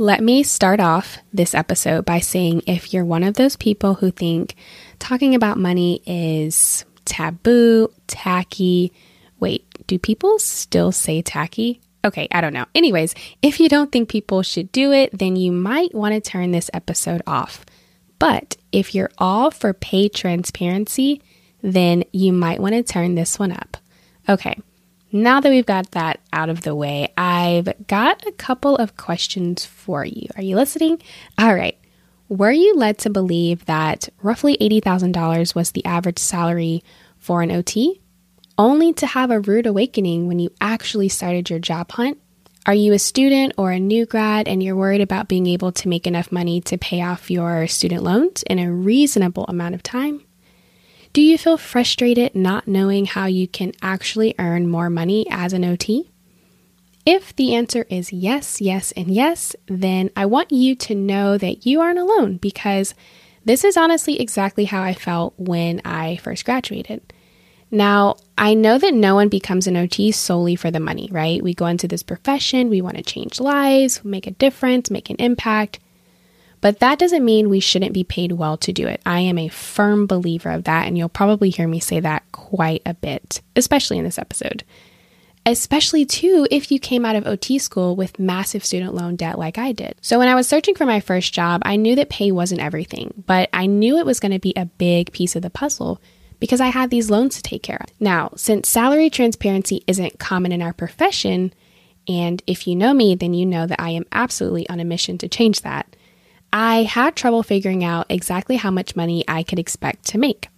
Let me start off this episode by saying if you're one of those people who think talking about money is taboo, tacky, wait, do people still say tacky? Okay, I don't know. Anyways, if you don't think people should do it, then you might want to turn this episode off. But if you're all for pay transparency, then you might want to turn this one up. Okay, now that we've got that out of the way, I've got a couple of questions for you. Are you listening? All right. Were you led to believe that roughly $80,000 was the average salary for an OT, only to have a rude awakening when you actually started your job hunt? Are you a student or a new grad and you're worried about being able to make enough money to pay off your student loans in a reasonable amount of time? Do you feel frustrated not knowing how you can actually earn more money as an OT? If the answer is yes, yes, and yes, then I want you to know that you aren't alone because this is honestly exactly how I felt when I first graduated. Now, I know that no one becomes an OT solely for the money, right? We go into this profession, we want to change lives, make a difference, make an impact. But that doesn't mean we shouldn't be paid well to do it. I am a firm believer of that, and you'll probably hear me say that quite a bit, especially in this episode. Especially, too, if you came out of OT school with massive student loan debt like I did. So, when I was searching for my first job, I knew that pay wasn't everything, but I knew it was going to be a big piece of the puzzle because I had these loans to take care of. Now, since salary transparency isn't common in our profession, and if you know me, then you know that I am absolutely on a mission to change that. I had trouble figuring out exactly how much money I could expect to make.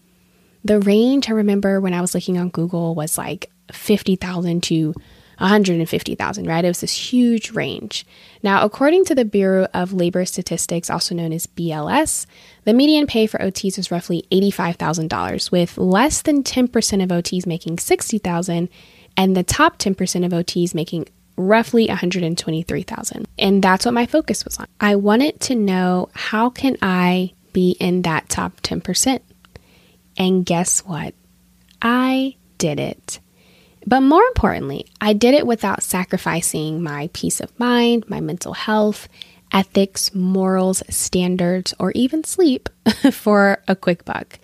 The range I remember when I was looking on Google was like 50,000 to 150,000, right? It was this huge range. Now, according to the Bureau of Labor Statistics, also known as BLS, the median pay for OTs is roughly $85,000, with less than 10% of OTs making 60,000 and the top 10% of OTs making roughly 123,000. And that's what my focus was on. I wanted to know how can I be in that top 10%? And guess what? I did it. But more importantly, I did it without sacrificing my peace of mind, my mental health, ethics, morals, standards, or even sleep for a quick buck.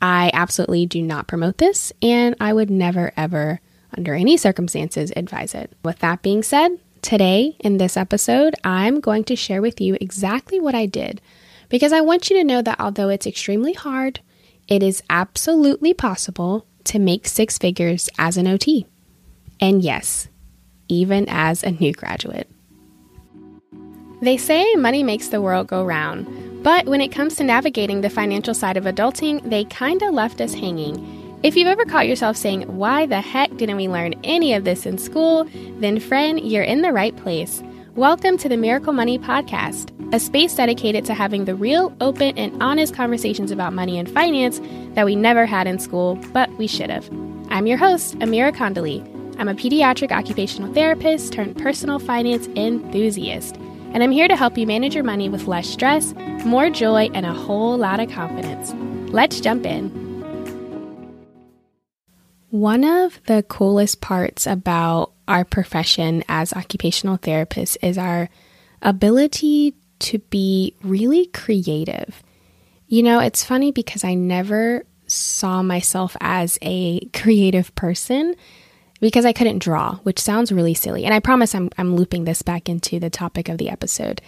I absolutely do not promote this, and I would never ever under any circumstances, advise it. With that being said, today in this episode, I'm going to share with you exactly what I did because I want you to know that although it's extremely hard, it is absolutely possible to make six figures as an OT. And yes, even as a new graduate. They say money makes the world go round, but when it comes to navigating the financial side of adulting, they kinda left us hanging if you've ever caught yourself saying, Why the heck didn't we learn any of this in school? then, friend, you're in the right place. Welcome to the Mirracle Money Podcast, a space dedicated to having the real, open, and honest conversations about money and finance that we never had in school, but we should have. I'm your host, Amira Kondali. I'm a pediatric occupational therapist turned personal finance enthusiast, and I'm here to help you manage your money with less stress, more joy, and a whole lot of confidence. Let's jump in. One of the coolest parts about our profession as occupational therapists is our ability to be really creative. You know, it's funny because I never saw myself as a creative person because I couldn't draw, which sounds really silly. And I promise I'm, I'm looping this back into the topic of the episode.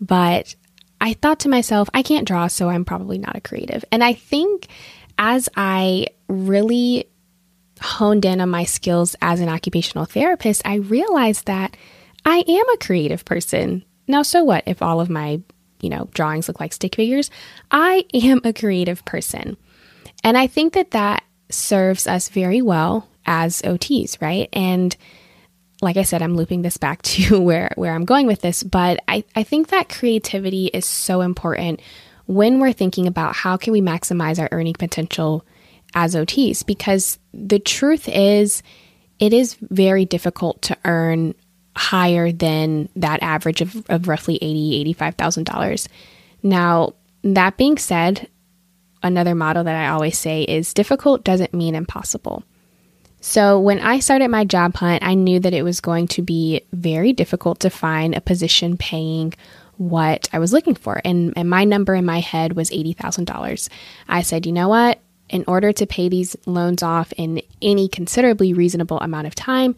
But I thought to myself, I can't draw, so I'm probably not a creative. And I think as I really honed in on my skills as an occupational therapist, I realized that I am a creative person. Now, so what if all of my, you know, drawings look like stick figures? I am a creative person. And I think that that serves us very well as OTs, right? And like I said, I'm looping this back to where, where I'm going with this, but I, I think that creativity is so important when we're thinking about how can we maximize our earning potential as OTs because the truth is, it is very difficult to earn higher than that average of, of roughly eighty, $85,000. Now, that being said, another model that I always say is difficult doesn't mean impossible. So, when I started my job hunt, I knew that it was going to be very difficult to find a position paying what I was looking for. And, and my number in my head was $80,000. I said, you know what? In order to pay these loans off in any considerably reasonable amount of time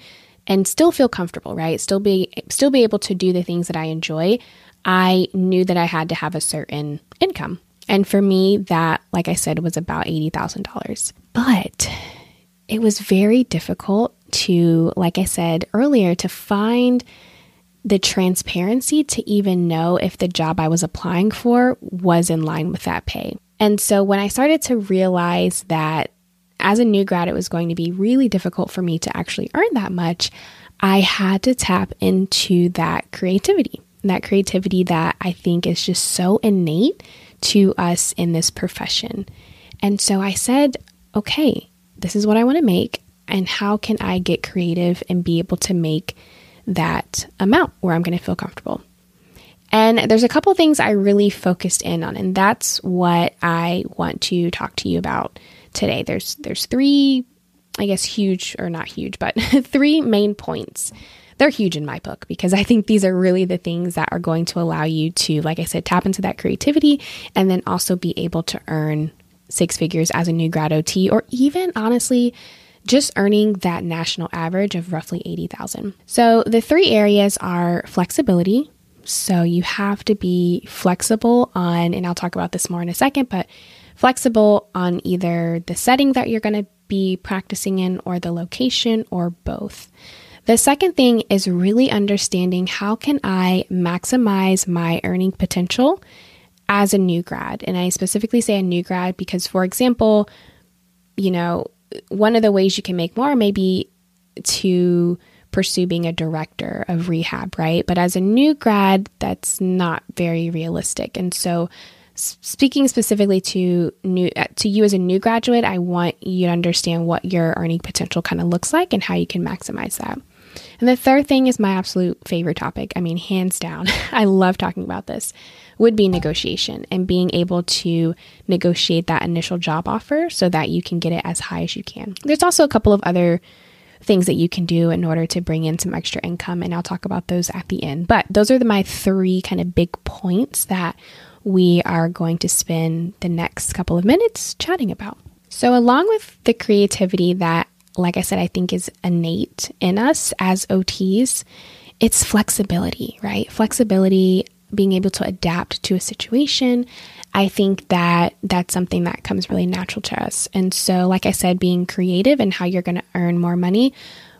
and still feel comfortable, right? Still be still be able to do the things that I enjoy, I knew that I had to have a certain income. And for me, that, like I said, was about $80,000. But it was very difficult to, like I said earlier, to find the transparency to even know if the job I was applying for was in line with that pay. And so when I started to realize that as a new grad, it was going to be really difficult for me to actually earn that much, I had to tap into that creativity. That creativity that I think is just so innate to us in this profession. And so I said, okay, this is what I want to make. And how can I get creative and be able to make that amount where I'm going to feel comfortable? And there's a couple things I really focused in on, and that's what I want to talk to you about today. There's there's three, I guess huge or not huge, but three main points they're huge in my book because I think these are really the things that are going to allow you to, like I said, tap into that creativity and then also be able to earn six figures as a new grad OT or even honestly just earning that national average of roughly 80,000. So the three areas are flexibility. So you have to be flexible on and I'll talk about this more in a second, but flexible on either the setting that you're going to be practicing in or the location or both. The second thing is really understanding how can I maximize my earning potential as a new grad. And I specifically say a new grad because for example, you know, one of the ways you can make more may be to pursue being a director of rehab, right? But as a new grad, that's not very realistic. And so speaking specifically to new uh, to you as a new graduate, I want you to understand what your earning potential kind of looks like and how you can maximize that. And the third thing is my absolute favorite topic. I mean, hands down, I love talking about this, would be negotiation and being able to negotiate that initial job offer so that you can get it as high as you can. There's also a couple of other things that you can do in order to bring in some extra income, and I'll talk about those at the end. But those are the, my three kind of big points that we are going to spend the next couple of minutes chatting about. So, along with the creativity that like I said, I think is innate in us as OTs. It's flexibility, right? Flexibility, being able to adapt to a situation. I think that that's something that comes really natural to us. And so, like I said, being creative and how you're going to earn more money,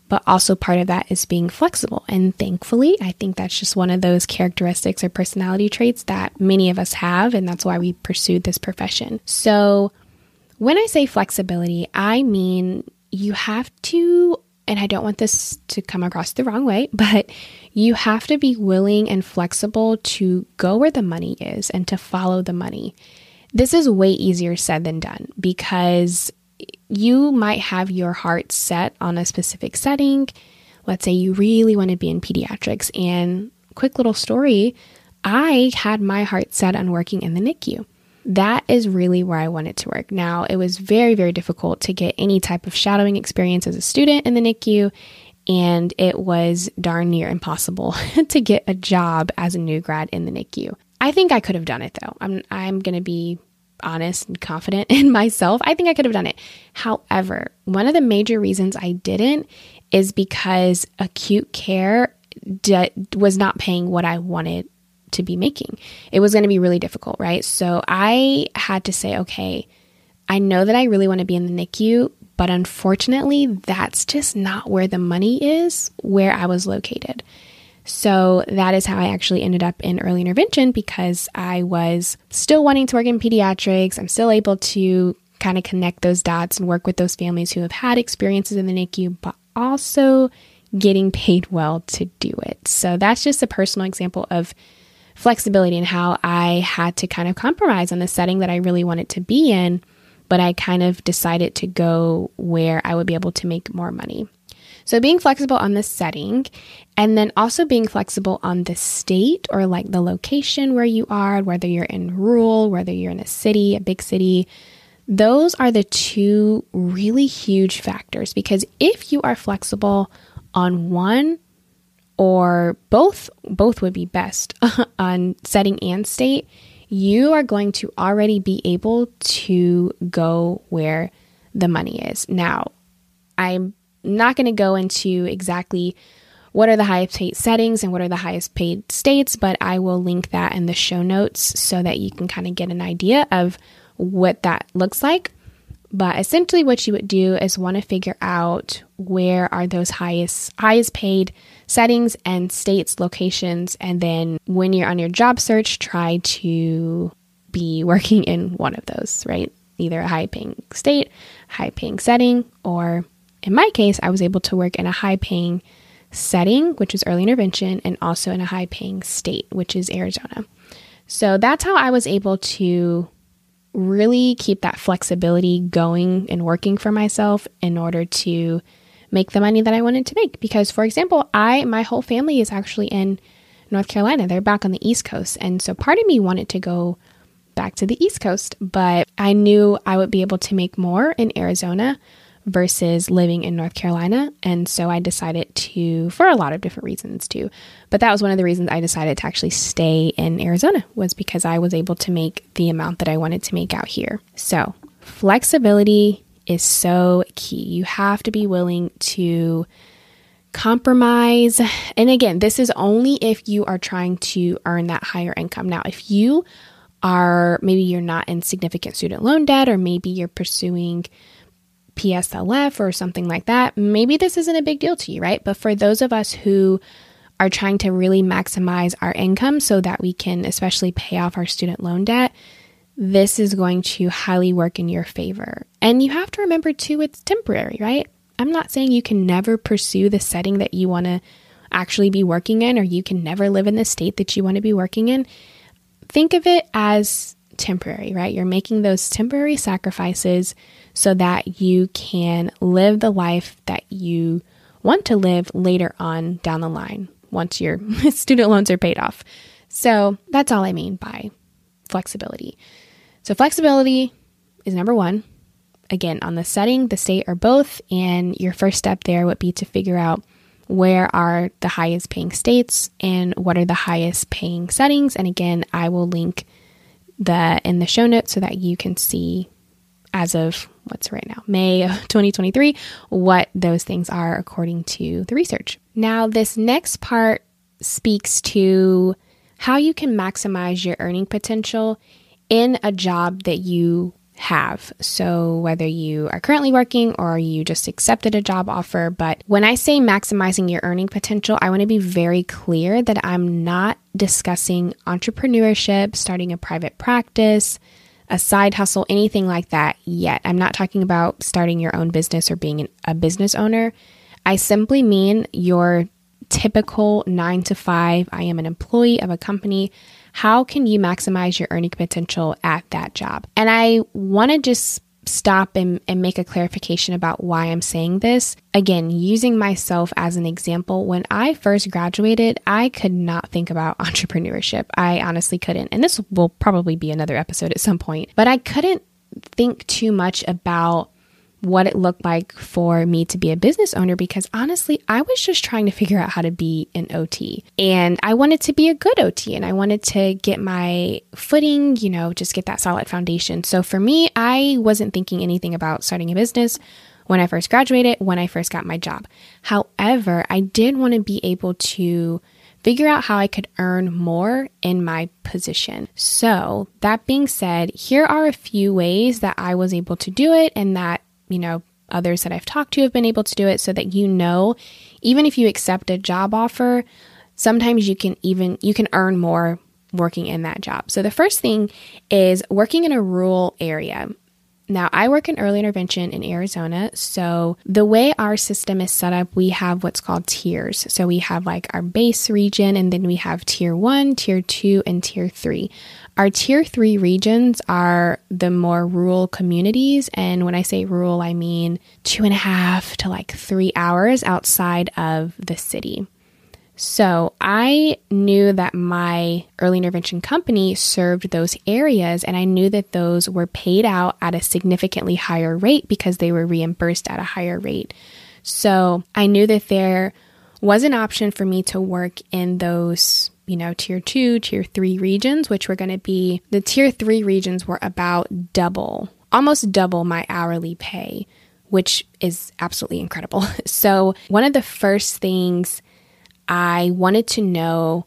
but also part of that is being flexible. And thankfully, I think that's just one of those characteristics or personality traits that many of us have. And that's why we pursued this profession. So, when I say flexibility, I mean you have to, and I don't want this to come across the wrong way, but you have to be willing and flexible to go where the money is and to follow the money. This is way easier said than done because you might have your heart set on a specific setting. Let's say you really want to be in pediatrics. And quick little story I had my heart set on working in the NICU that is really where I wanted to work. Now, it was very, very difficult to get any type of shadowing experience as a student in the NICU, and it was darn near impossible to get a job as a new grad in the NICU. I think I could have done it though. I'm I'm going to be honest and confident in myself. I think I could have done it. However, one of the major reasons I didn't is because acute care was not paying what I wanted to be making. It was going to be really difficult, right? So I had to say, okay, I know that I really want to be in the NICU, but unfortunately, that's just not where the money is where I was located. So that is how I actually ended up in early intervention because I was still wanting to work in pediatrics. I'm still able to kind of connect those dots and work with those families who have had experiences in the NICU, but also getting paid well to do it. So that's just a personal example of flexibility and how I had to kind of compromise on the setting that I really wanted to be in, but I kind of decided to go where I would be able to make more money. So being flexible on the setting and then also being flexible on the state or like the location where you are, whether you're in rural, whether you're in a city, a big city, those are the two really huge factors because if you are flexible on one or both both would be best on setting and state, you are going to already be able to go where the money is. Now, I'm not going to go into exactly what are the highest paid settings and what are the highest paid states, but I will link that in the show notes so that you can kind of get an idea of what that looks like. But essentially what you would do is want to figure out where are those highest highest paid settings and states locations and then when you're on your job search try to be working in one of those, right? Either a high paying state, high paying setting, or in my case, I was able to work in a high paying setting, which is early intervention, and also in a high paying state, which is Arizona. So that's how I was able to really keep that flexibility going and working for myself in order to make the money that I wanted to make. Because, for example, I, my whole family is actually in North Carolina. They're back on the East Coast. And so part of me wanted to go back to the East Coast, but I knew I would be able to make more in Arizona versus living in North Carolina. And so I decided to, for a lot of different reasons too, but that was one of the reasons I decided to actually stay in Arizona was because I was able to make the amount that I wanted to make out here. So flexibility is so key. You have to be willing to compromise. And again, this is only if you are trying to earn that higher income. Now, if you are maybe you're not in significant student loan debt, or maybe you're pursuing PSLF or something like that, maybe this isn't a big deal to you, right? But for those of us who are trying to really maximize our income so that we can especially pay off our student loan debt, this is going to highly work in your favor. And you have to remember too, it's temporary, right? I'm not saying you can never pursue the setting that you want to actually be working in or you can never live in the state that you want to be working in. Think of it as temporary, right? You're making those temporary sacrifices so that you can live the life that you want to live later on down the line once your student loans are paid off. So that's all I mean by flexibility. So, flexibility is number one. Again, on the setting, the state, or both. And your first step there would be to figure out where are the highest paying states and what are the highest paying settings. And again, I will link the in the show notes so that you can see as of what's right now, May of 2023, what those things are according to the research. Now, this next part speaks to how you can maximize your earning potential in a job that you have. So, whether you are currently working or you just accepted a job offer, but when I say maximizing your earning potential, I want to be very clear that I'm not discussing entrepreneurship, starting a private practice, a side hustle, anything like that yet. I'm not talking about starting your own business or being a business owner. I simply mean your typical nine to five, I am an employee of a company. How can you maximize your earning potential at that job? And I want to just stop and, and make a clarification about why I'm saying this. Again, using myself as an example, when I first graduated, I could not think about entrepreneurship. I honestly couldn't. And this will probably be another episode at some point, but I couldn't think too much about what it looked like for me to be a business owner because honestly, I was just trying to figure out how to be an OT. And I wanted to be a good OT and I wanted to get my footing, you know, just get that solid foundation. So for me, I wasn't thinking anything about starting a business when I first graduated, when I first got my job. However, I did want to be able to figure out how I could earn more in my position. So, that being said, here are a few ways that I was able to do it and that you know, others that I've talked to have been able to do it so that you know, even if you accept a job offer, sometimes you can even you can earn more working in that job. So the first thing is working in a rural area. Now, I work in early intervention in Arizona. So, the way our system is set up, we have what's called tiers. So, we have like our base region, and then we have tier one, tier two, and tier three. Our tier three regions are the more rural communities. And when I say rural, I mean two and a half to like three hours outside of the city. So I knew that my early intervention company served those areas, and I knew that those were paid out at a significantly higher rate because they were reimbursed at a higher rate. So I knew that there was an option for me to work in those, you know, tier two, tier three regions, which were going to be the tier three regions were about double, almost double my hourly pay, which is absolutely incredible. So, one of the first things I wanted to know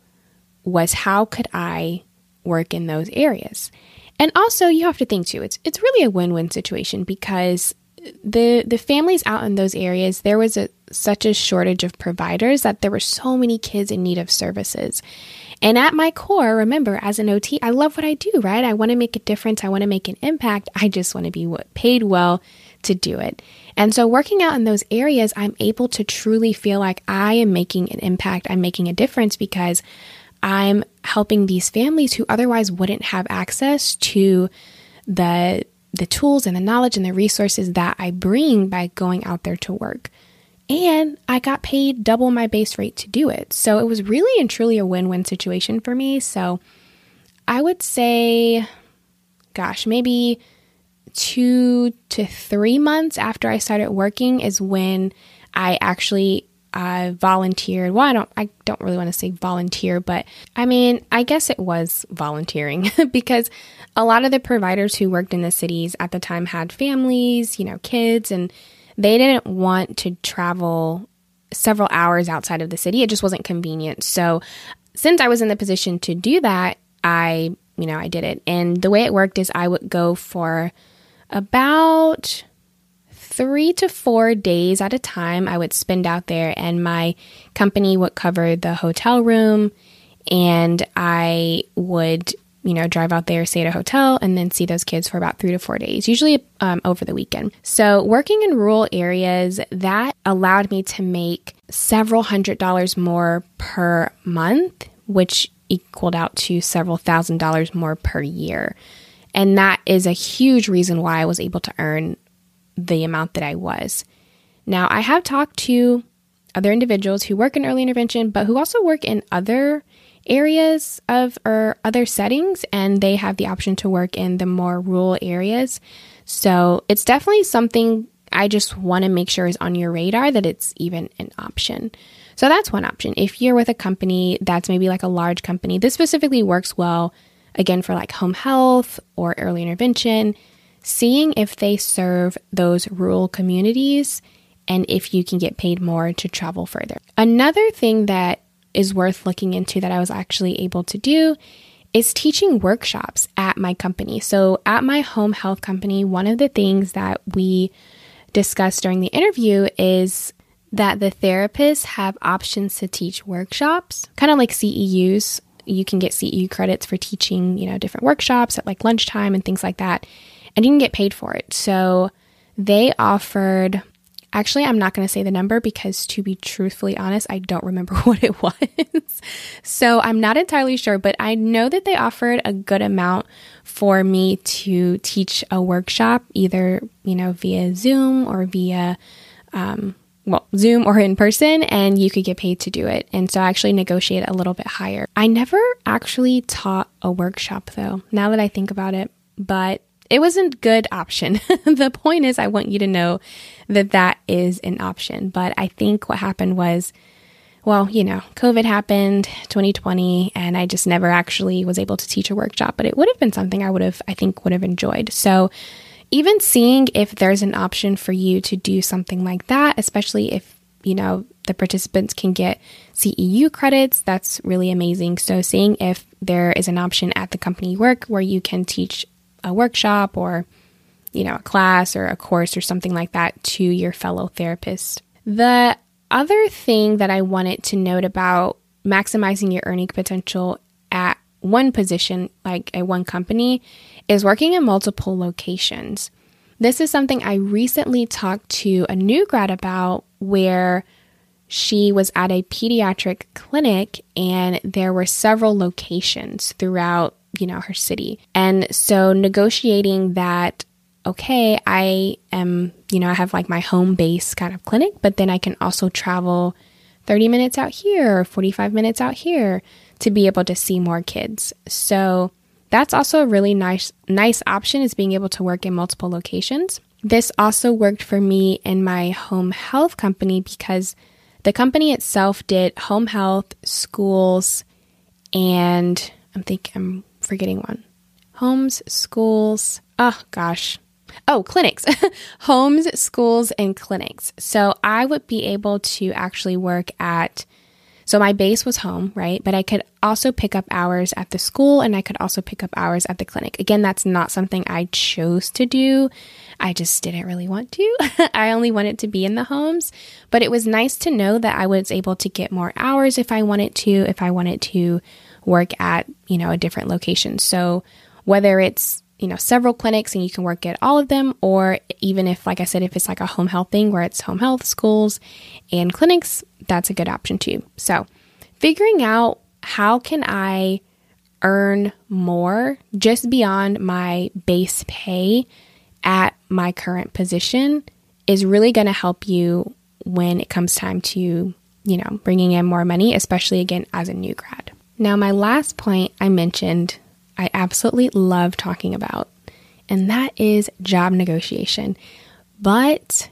was how could I work in those areas? And also, you have to think too. It's it's really a win-win situation because the the families out in those areas there was a such a shortage of providers that there were so many kids in need of services. And at my core, remember, as an OT, I love what I do, right? I want to make a difference. I want to make an impact. I just want to be paid well to do it. And so, working out in those areas, I'm able to truly feel like I am making an impact. I'm making a difference because I'm helping these families who otherwise wouldn't have access to the the tools and the knowledge and the resources that I bring by going out there to work. And I got paid double my base rate to do it. So it was really and truly a win win situation for me. So I would say, gosh, maybe two to three months after I started working is when I actually I volunteered. Well, I don't I don't really want to say volunteer, but I mean, I guess it was volunteering because a lot of the providers who worked in the cities at the time had families, you know, kids and they didn't want to travel several hours outside of the city. It just wasn't convenient. So, since I was in the position to do that, I, you know, I did it. And the way it worked is I would go for about three to four days at a time, I would spend out there, and my company would cover the hotel room, and I would, you know, drive out there, stay at a hotel, and then see those kids for about three to four days, usually um, over the weekend. So, working in rural areas, that allowed me to make several hundred dollars more per month, which equaled out to several thousand dollars more per year. And that is a huge reason why I was able to earn the amount that I was. Now, I have talked to other individuals who work in early intervention, but who also work in other areas of or other settings, and they have the option to work in the more rural areas. So it's definitely something I just want to make sure is on your radar that it's even an option. So that's one option. If you're with a company that's maybe like a large company, this specifically works well again for like home health or early intervention seeing if they serve those rural communities and if you can get paid more to travel further. Another thing that is worth looking into that I was actually able to do is teaching workshops at my company. So, at my home health company, one of the things that we discussed during the interview is that the therapists have options to teach workshops, kind of like CEUs. You can get CEU credits for teaching, you know, different workshops at like lunchtime and things like that and you can get paid for it. So they offered Actually, I'm not going to say the number because, to be truthfully honest, I don't remember what it was. so I'm not entirely sure, but I know that they offered a good amount for me to teach a workshop, either, you know, via Zoom or via, um, well, Zoom or in person, and you could get paid to do it. And so I actually negotiate a little bit higher. I never actually taught a workshop though, now that I think about it, but it wasn't a good option. the point is, I want you to know that that is an option. But I think what happened was, well, you know, COVID happened 2020, and I just never actually was able to teach a workshop, but it would have been something I would have, I think, would have enjoyed. So, even seeing if there's an option for you to do something like that, especially if, you know, the participants can get CEU credits, that's really amazing. So, seeing if there is an option at the company work where you can teach a workshop or you know, a class or a course or something like that to your fellow therapist. The other thing that I wanted to note about maximizing your earning potential at one position, like at one company, is working in multiple locations. This is something I recently talked to a new grad about where she was at a pediatric clinic and there were several locations throughout you know, her city. And so negotiating that, okay, I am, you know, I have like my home base kind of clinic, but then I can also travel 30 minutes out here or 45 minutes out here to be able to see more kids. So that's also a really nice nice option is being able to work in multiple locations. This also worked for me in my home health company because The company itself did home health, schools, and I'm thinking I'm forgetting one. Homes, schools. Oh gosh. Oh, clinics. Homes, schools, and clinics. So I would be able to actually work at so my base was home, right? But I could also pick up hours at the school and I could also pick up hours at the clinic. Again, that's not something I chose to do. I just didn't really want to. I only wanted to be in the homes, but it was nice to know that I was able to get more hours if I wanted to, if I wanted to work at, you know, a different location. So whether it's you know several clinics and you can work at all of them or even if like i said if it's like a home health thing where it's home health schools and clinics that's a good option too. So figuring out how can i earn more just beyond my base pay at my current position is really going to help you when it comes time to you know bringing in more money especially again as a new grad. Now my last point i mentioned I absolutely love talking about, and that is job negotiation. But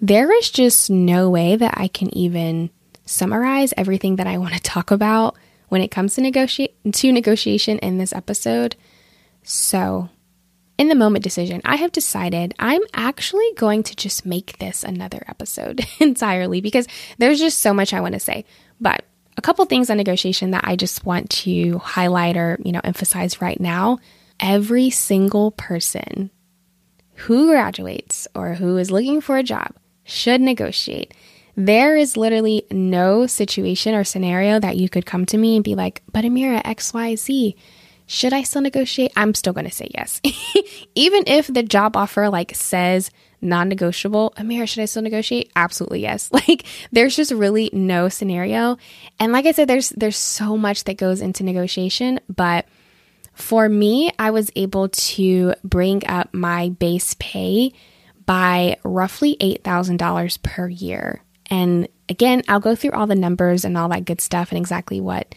there is just no way that I can even summarize everything that I want to talk about when it comes to negotiate to negotiation in this episode. So, in the moment decision, I have decided I'm actually going to just make this another episode entirely because there's just so much I want to say. But a couple things on negotiation that I just want to highlight or, you know, emphasize right now. Every single person who graduates or who is looking for a job should negotiate. There is literally no situation or scenario that you could come to me and be like, but Amira, XYZ, should I still negotiate? I'm still going to say yes. Even if the job offer like says non-negotiable, Amira, should I still negotiate? Absolutely yes. Like there's just really no scenario. And like I said, there's there's so much that goes into negotiation, but for me, I was able to bring up my base pay by roughly $8,000 per year. And again, I'll go through all the numbers and all that good stuff and exactly what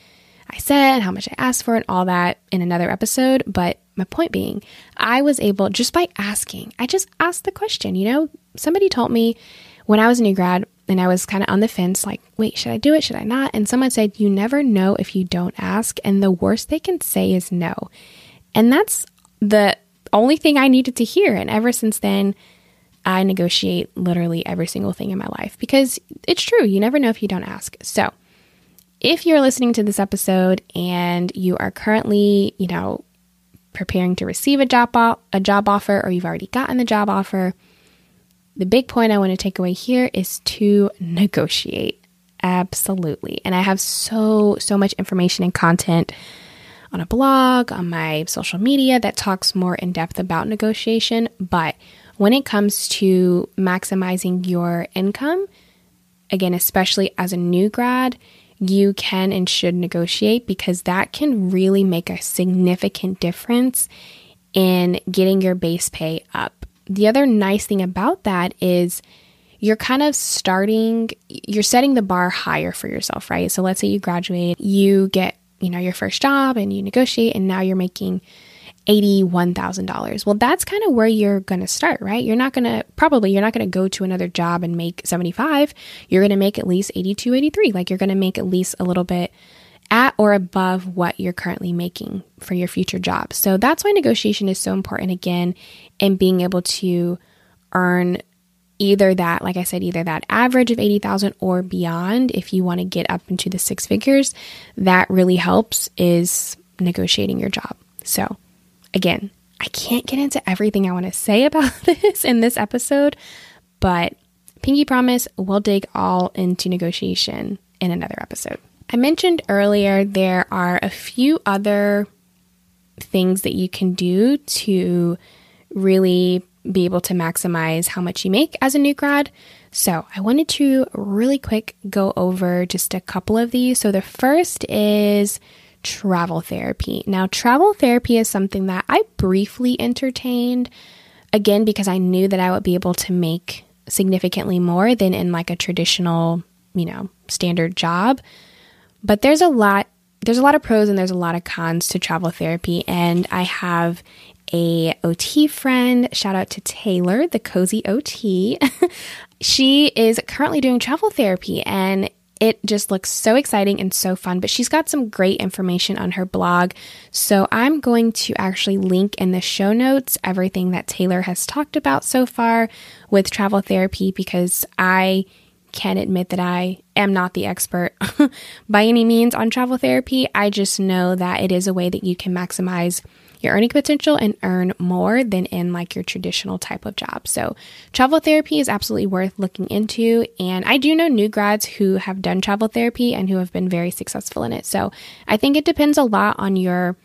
I said, how much I asked for, and all that in another episode. But my point being, I was able just by asking, I just asked the question. You know, somebody told me when I was a new grad and I was kind of on the fence, like, wait, should I do it? Should I not? And someone said, you never know if you don't ask. And the worst they can say is no. And that's the only thing I needed to hear. And ever since then, I negotiate literally every single thing in my life because it's true. You never know if you don't ask. So, if you're listening to this episode and you are currently, you know, preparing to receive a job o- a job offer or you've already gotten the job offer, the big point I want to take away here is to negotiate. Absolutely. And I have so so much information and content on a blog, on my social media that talks more in depth about negotiation, but when it comes to maximizing your income, again, especially as a new grad, you can and should negotiate because that can really make a significant difference in getting your base pay up. The other nice thing about that is you're kind of starting, you're setting the bar higher for yourself, right? So let's say you graduate, you get, you know, your first job and you negotiate, and now you're making $81,000. Well, that's kind of where you're going to start, right? You're not going to probably you're not going to go to another job and make 75. You're going to make at least 82, 83. Like you're going to make at least a little bit at or above what you're currently making for your future job. So that's why negotiation is so important again and being able to earn either that like I said either that average of 80,000 or beyond if you want to get up into the six figures. That really helps is negotiating your job. So Again, I can't get into everything I want to say about this in this episode, but Pinky promise we'll dig all into negotiation in another episode. I mentioned earlier there are a few other things that you can do to really be able to maximize how much you make as a new grad. So, I wanted to really quick go over just a couple of these. So, the first is travel therapy. Now, travel therapy is something that I briefly entertained, again, because I knew that I would be able to make significantly more than in like a traditional, you know, standard job. But there's a lot there's a lot of pros and there's a lot of cons to travel therapy and I have a OT friend, shout out to Taylor, the Kozey OT. she is currently doing travel therapy and it just looks so exciting and so fun, but she's got some great information on her blog. So I'm going to actually link in the show notes everything that Taylor has talked about so far with travel therapy because I can admit that I am not the expert by any means on travel therapy. I just know that it is a way that you can maximize your earning potential and earn more than in like your traditional type of job. So, travel therapy is absolutely worth looking into. And I do know new grads who have done travel therapy and who have been very successful in it. So, I think it depends a lot on your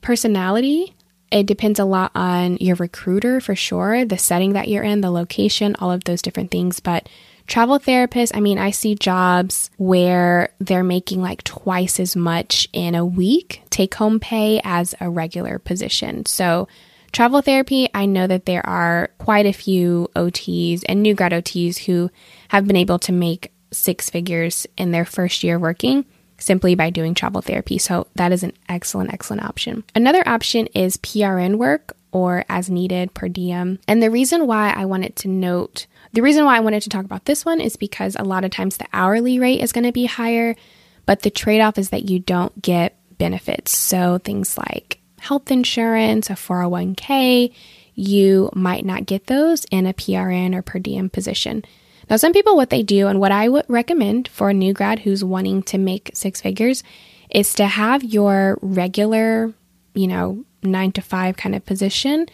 personality. It depends a lot on your recruiter for sure, the setting that you're in, the location, all of those different things. But Travel therapists, I mean, I see jobs where they're making like twice as much in a week take home pay as a regular position. So, travel therapy, I know that there are quite a few OTs and new grad OTs who have been able to make six figures in their first year working simply by doing travel therapy. So, that is an excellent, excellent option. Another option is PRN work or as needed per diem. And the reason why I wanted to note the reason why I wanted to talk about this one is because a lot of times the hourly rate is going to be higher, but the trade off is that you don't get benefits. So things like health insurance, a 401k, you might not get those in a PRN or per diem position. Now, some people, what they do, and what I would recommend for a new grad who's wanting to make six figures, is to have your regular, you know, nine to five kind of position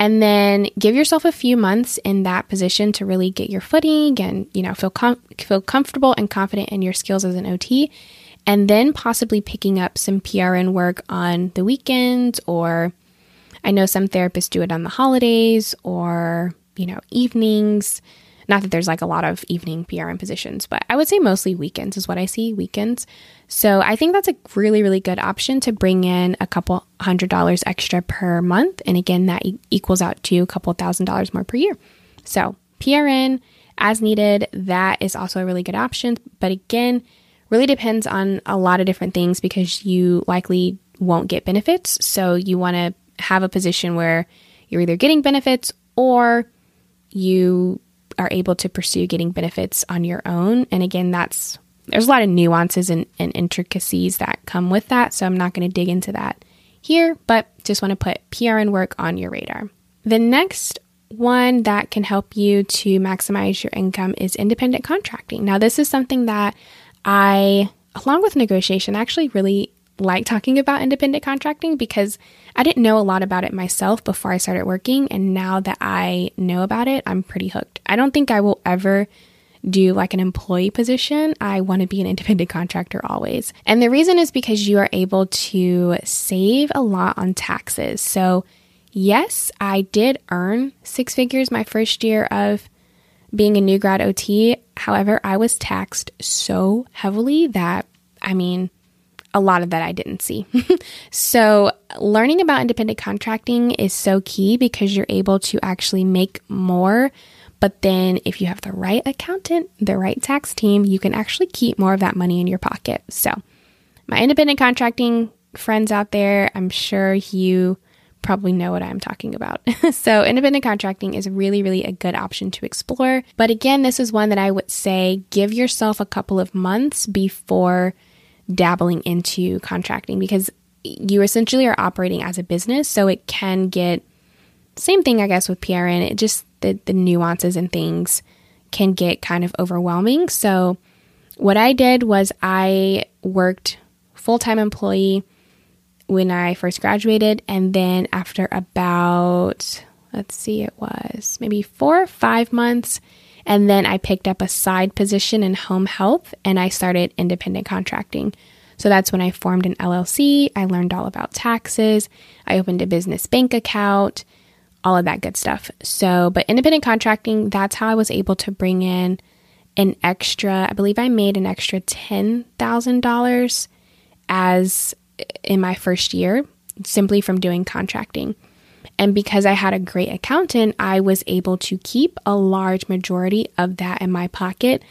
and then give yourself a few months in that position to really get your footing and you know feel com- feel comfortable and confident in your skills as an OT and then possibly picking up some PRN work on the weekends or I know some therapists do it on the holidays or you know evenings not that there's like a lot of evening PRN positions, but I would say mostly weekends is what I see, weekends. So I think that's a really, really good option to bring in a couple hundred dollars extra per month. And again, that equals out to a couple thousand dollars more per year. So PRN as needed, that is also a really good option. But again, really depends on a lot of different things because you likely won't get benefits. So you want to have a position where you're either getting benefits or you are able to pursue getting benefits on your own. And again, that's there's a lot of nuances and, and intricacies that come with that. So I'm not going to dig into that here, but just want to put PRN work on your radar. The next one that can help you to maximize your income is independent contracting. Now, this is something that I, along with negotiation, actually really like talking about independent contracting because I didn't know a lot about it myself before I started working. And now that I know about it, I'm pretty hooked. I don't think I will ever do like an employee position. I want to be an independent contractor always. And the reason is because you are able to save a lot on taxes. So, yes, I did earn six figures my first year of being a new grad OT. However, I was taxed so heavily that, I mean, a lot of that I didn't see. so, learning about independent contracting is so key because you're able to actually make more. But then, if you have the right accountant, the right tax team, you can actually keep more of that money in your pocket. So, my independent contracting friends out there, I'm sure you probably know what I'm talking about. so, independent contracting is really, really a good option to explore. But again, this is one that I would say give yourself a couple of months before dabbling into contracting because you essentially are operating as a business. So it can get same thing, I guess, with PRN. It just the, the nuances and things can get kind of overwhelming. So what I did was I worked full time employee when I first graduated, and then after about let's see, it was maybe four or five months. And then I picked up a side position in home health and I started independent contracting. So that's when I formed an LLC. I learned all about taxes. I opened a business bank account, all of that good stuff. So, but independent contracting, that's how I was able to bring in an extra, I believe I made an extra $10,000 as in my first year simply from doing contracting. And because I had a great accountant, I was able to keep a large majority of that in my pocket.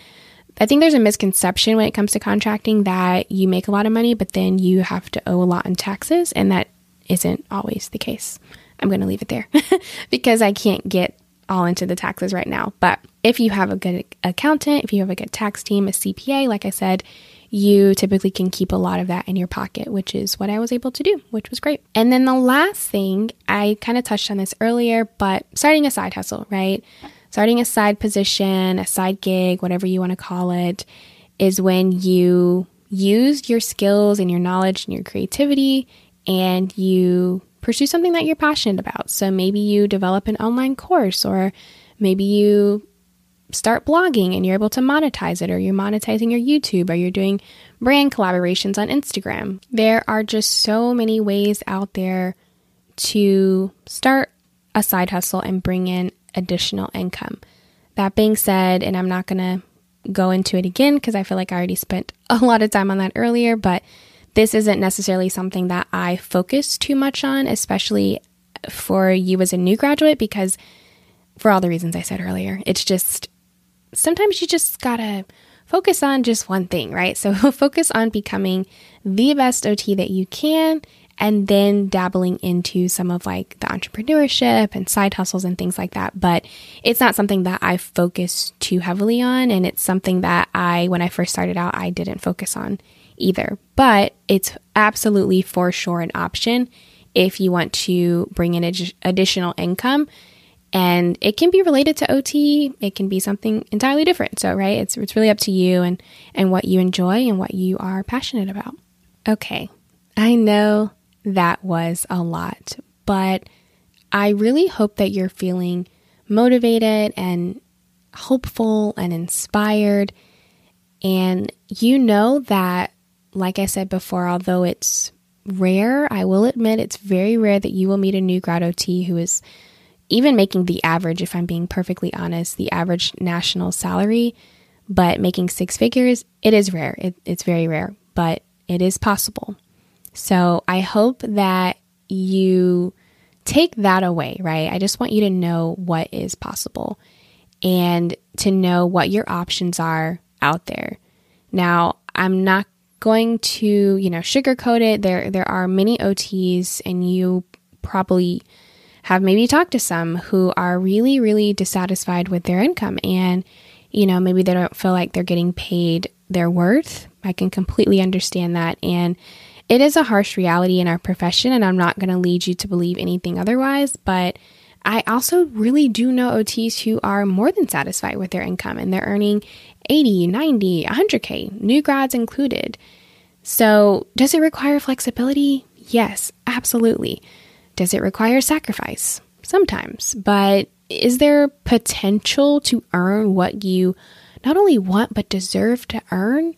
I think there's a misconception when it comes to contracting that you make a lot of money, but then you have to owe a lot in taxes, and that isn't always the case. I'm going to leave it there because I can't get all into the taxes right now. But if you have a good accountant, if you have a good tax team, a CPA, like I said, you typically can keep a lot of that in your pocket, which is what I was able to do, which was great. And then the last thing, I kind of touched on this earlier, but starting a side hustle, right? Starting a side position, a side gig, whatever you want to call it, is when you use your skills and your knowledge and your creativity and you pursue something that you're passionate about. So maybe you develop an online course or maybe you start blogging and you're able to monetize it, or you're monetizing your YouTube, or you're doing brand collaborations on Instagram. There are just so many ways out there to start a side hustle and bring in additional income. That being said, and I'm not going to go into it again because I feel like I already spent a lot of time on that earlier, but this isn't necessarily something that I focus too much on, especially for you as a new graduate, because for all the reasons I said earlier, it's just sometimes you just gotta focus on just one thing, right? So focus on becoming the best OT that you can and then dabbling into some of like the entrepreneurship and side hustles and things like that. But it's not something that I focus too heavily on. And it's something that I, when I first started out, I didn't focus on either. But it's absolutely for sure an option if you want to bring in ad- additional income and it can be related to OT. It can be something entirely different. So, right, it's it's really up to you and and what you enjoy and what you are passionate about. Okay, I know that was a lot, but I really hope that you're feeling motivated and hopeful and inspired. And you know that, like I said before, although it's rare, I will admit it's very rare that you will meet a new grad OT who is even making the average, if I'm being perfectly honest, the average national salary, but making six figures, it is rare. It, it's very rare, but it is possible. So I hope that you take that away, right? I just want you to know what is possible and to know what your options are out there. Now, I'm not going to, you know, sugarcoat it. There there are many OTs and you probably have maybe talked to some who are really, really dissatisfied with their income and, you know, maybe they don't feel like they're getting paid their worth. I can completely understand that. And it is a harsh reality in our profession, and I'm not going to lead you to believe anything otherwise, but I also really do know OTs who are more than satisfied with their income and they're earning 80, 90, 100K, new grads included. So, does it require flexibility? Yes, absolutely. Does it require sacrifice? Sometimes. But is there potential to earn what you not only want but deserve to earn?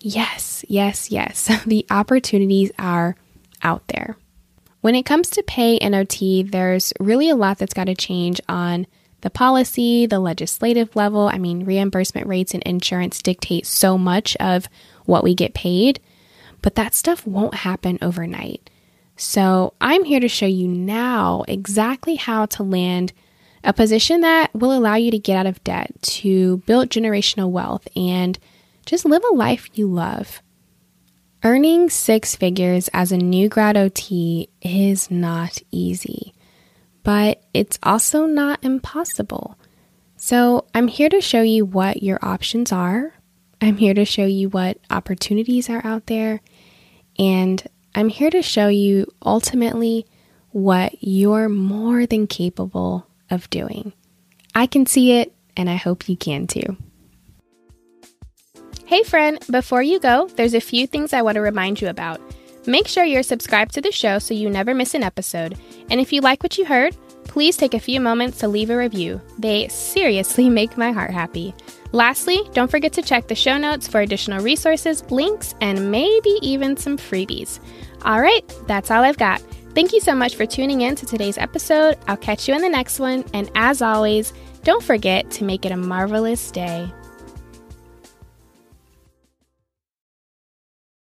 Yes, yes, yes. The opportunities are out there. When it comes to pay and OT, there's really a lot that's got to change on the policy, the legislative level. I mean, reimbursement rates and insurance dictate so much of what we get paid, but that stuff won't happen overnight. So, I'm here to show you now exactly how to land a position that will allow you to get out of debt, to build generational wealth, and just live a life you love. Earning six figures as a new grad OT is not easy, but it's also not impossible. So, I'm here to show you what your options are. I'm here to show you what opportunities are out there. And I'm here to show you ultimately what you're more than capable of doing. I can see it, and I hope you can too. Hey, friend, before you go, there's a few things I want to remind you about. Make sure you're subscribed to the show so you never miss an episode. And if you like what you heard, please take a few moments to leave a review. They seriously make my heart happy. Lastly, don't forget to check the show notes for additional resources, links, and maybe even some freebies. All right, that's all I've got. Thank you so much for tuning in to today's episode. I'll catch you in the next one. And as always, don't forget to make it a marvelous day.